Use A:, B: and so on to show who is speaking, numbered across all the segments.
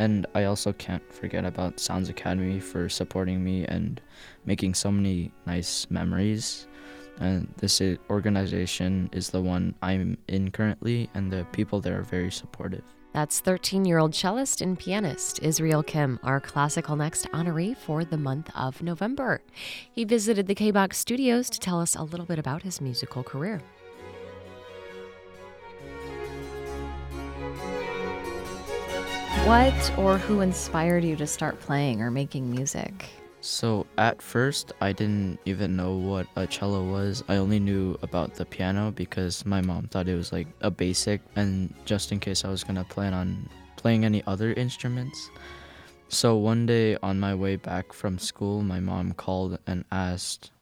A: And I also can't forget about Sounds Academy for supporting me and making so many nice memories. And this organization is the one I'm in currently, and the people there are very supportive.
B: That's 13 year old cellist and pianist Israel Kim, our Classical Next honoree for the month of November. He visited the K Box studios to tell us a little bit about his musical career. What or who inspired you to start playing or making music?
A: So at first, I didn't even know what a cello was. I only knew about the piano because my mom thought it was like a basic, and just in case I was gonna plan on playing any other instruments. So one day on my way back from school, my mom called and asked,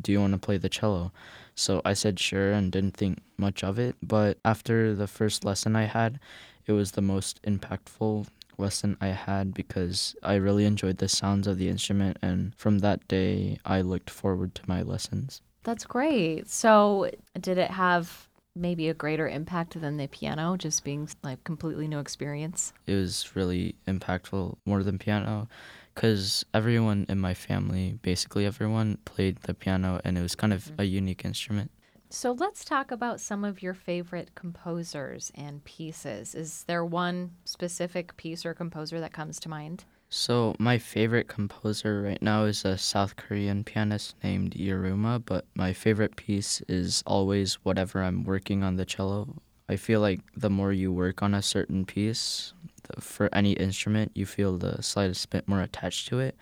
A: Do you want to play the cello? So I said sure and didn't think much of it. But after the first lesson I had, it was the most impactful lesson I had because I really enjoyed the sounds of the instrument, and from that day, I looked forward to my lessons.
B: That's great. So, did it have maybe a greater impact than the piano, just being like completely new experience?
A: It was really impactful more than piano because everyone in my family, basically everyone, played the piano, and it was kind of mm-hmm. a unique instrument.
B: So, let's talk about some of your favorite composers and pieces. Is there one specific piece or composer that comes to mind?
A: So my favorite composer right now is a South Korean pianist named Yiruma, but my favorite piece is always whatever I'm working on the cello. I feel like the more you work on a certain piece, the, for any instrument, you feel the slightest bit more attached to it,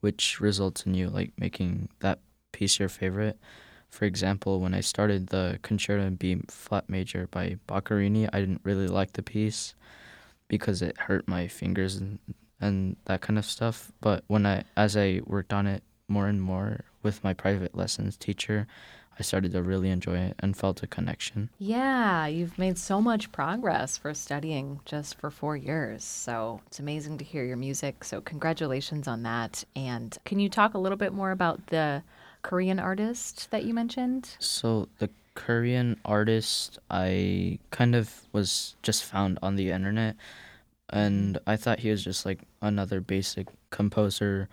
A: which results in you like making that piece your favorite. For example, when I started the Concerto in B flat major by Boccherini, I didn't really like the piece because it hurt my fingers and and that kind of stuff. But when I, as I worked on it more and more with my private lessons teacher, I started to really enjoy it and felt a connection.
B: Yeah, you've made so much progress for studying just for four years. So it's amazing to hear your music. So, congratulations on that. And can you talk a little bit more about the Korean artist that you mentioned?
A: So the Korean artist I kind of was just found on the internet and I thought he was just like another basic composer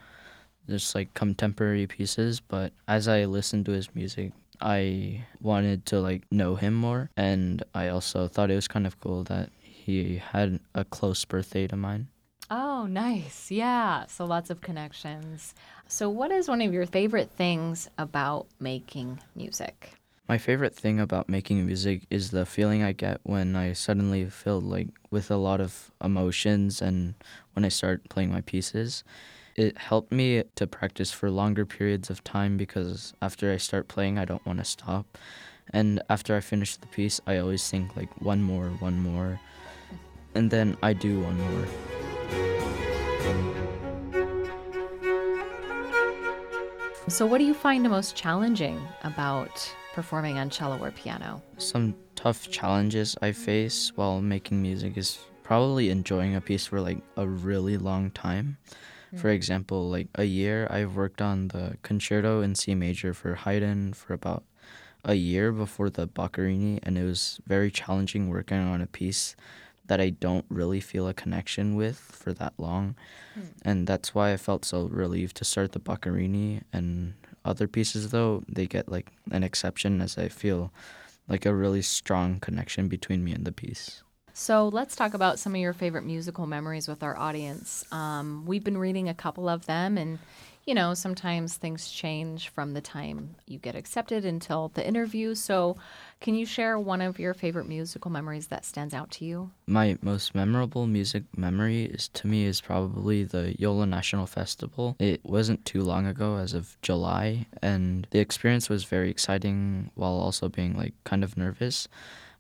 A: just like contemporary pieces, but as I listened to his music, I wanted to like know him more and I also thought it was kind of cool that he had a close birthday to mine.
B: Oh, nice. Yeah. So lots of connections. So, what is one of your favorite things about making music?
A: My favorite thing about making music is the feeling I get when I suddenly feel like with a lot of emotions and when I start playing my pieces. It helped me to practice for longer periods of time because after I start playing, I don't want to stop. And after I finish the piece, I always think like one more, one more. And then I do one more.
B: So, what do you find the most challenging about performing on cello or piano?
A: Some tough challenges I face while making music is probably enjoying a piece for like a really long time. Hmm. For example, like a year, I've worked on the concerto in C major for Haydn for about a year before the Boccherini, and it was very challenging working on a piece that I don't really feel a connection with for that long. And that's why I felt so relieved to start the Boccherini. And other pieces, though, they get like an exception as I feel like a really strong connection between me and the piece.
B: So let's talk about some of your favorite musical memories with our audience. Um, we've been reading a couple of them, and you know, sometimes things change from the time you get accepted until the interview. So, can you share one of your favorite musical memories that stands out to you?
A: My most memorable music memory is to me is probably the Yola National Festival. It wasn't too long ago as of July and the experience was very exciting while also being like kind of nervous.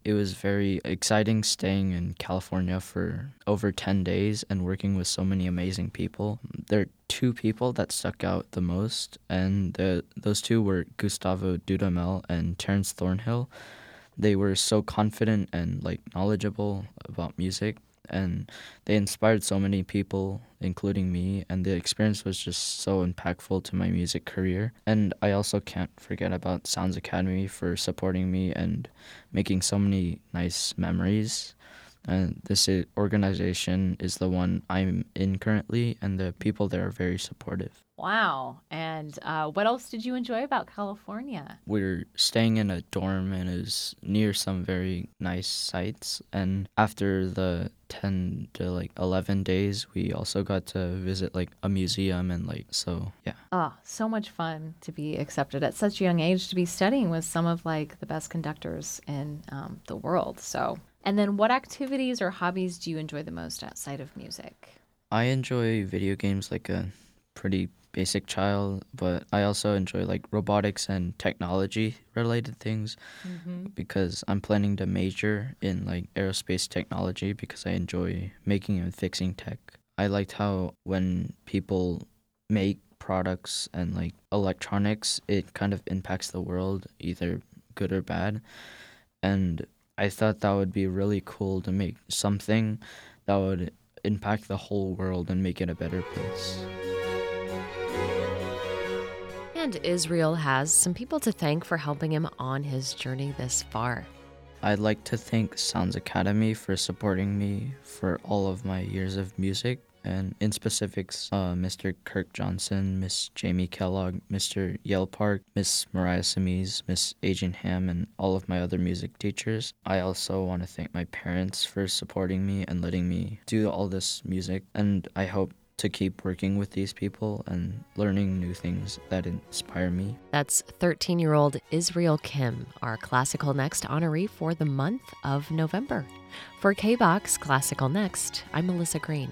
A: It was very exciting staying in California for over 10 days and working with so many amazing people. There are two people that stuck out the most, and the, those two were Gustavo Dudamel and Terrence Thornhill. They were so confident and like knowledgeable about music, and they inspired so many people, including me, and the experience was just so impactful to my music career. And I also can't forget about Sounds Academy for supporting me and making so many nice memories. And this organization is the one I'm in currently, and the people there are very supportive.
B: Wow. And uh, what else did you enjoy about California?
A: We're staying in a dorm and is near some very nice sites. And after the 10 to like 11 days, we also got to visit like a museum and like, so yeah.
B: Oh, so much fun to be accepted at such a young age to be studying with some of like the best conductors in um, the world. So, and then what activities or hobbies do you enjoy the most outside of music?
A: I enjoy video games like a pretty basic child, but I also enjoy like robotics and technology related things mm-hmm. because I'm planning to major in like aerospace technology because I enjoy making and fixing tech. I liked how when people make products and like electronics, it kind of impacts the world, either good or bad. And I thought that would be really cool to make something that would impact the whole world and make it a better place.
C: And Israel has some people to thank for helping him on his journey this far.
A: I'd like to thank Sounds Academy for supporting me for all of my years of music, and in specifics, uh, Mr. Kirk Johnson, Miss Jamie Kellogg, Mr. Yale Park, Miss Mariah Samiz, Miss Adrian Ham, and all of my other music teachers. I also want to thank my parents for supporting me and letting me do all this music, and I hope to keep working with these people and learning new things that inspire me.
C: That's 13 year old Israel Kim, our Classical Next honoree for the month of November. For KBox Classical Next, I'm Melissa Green.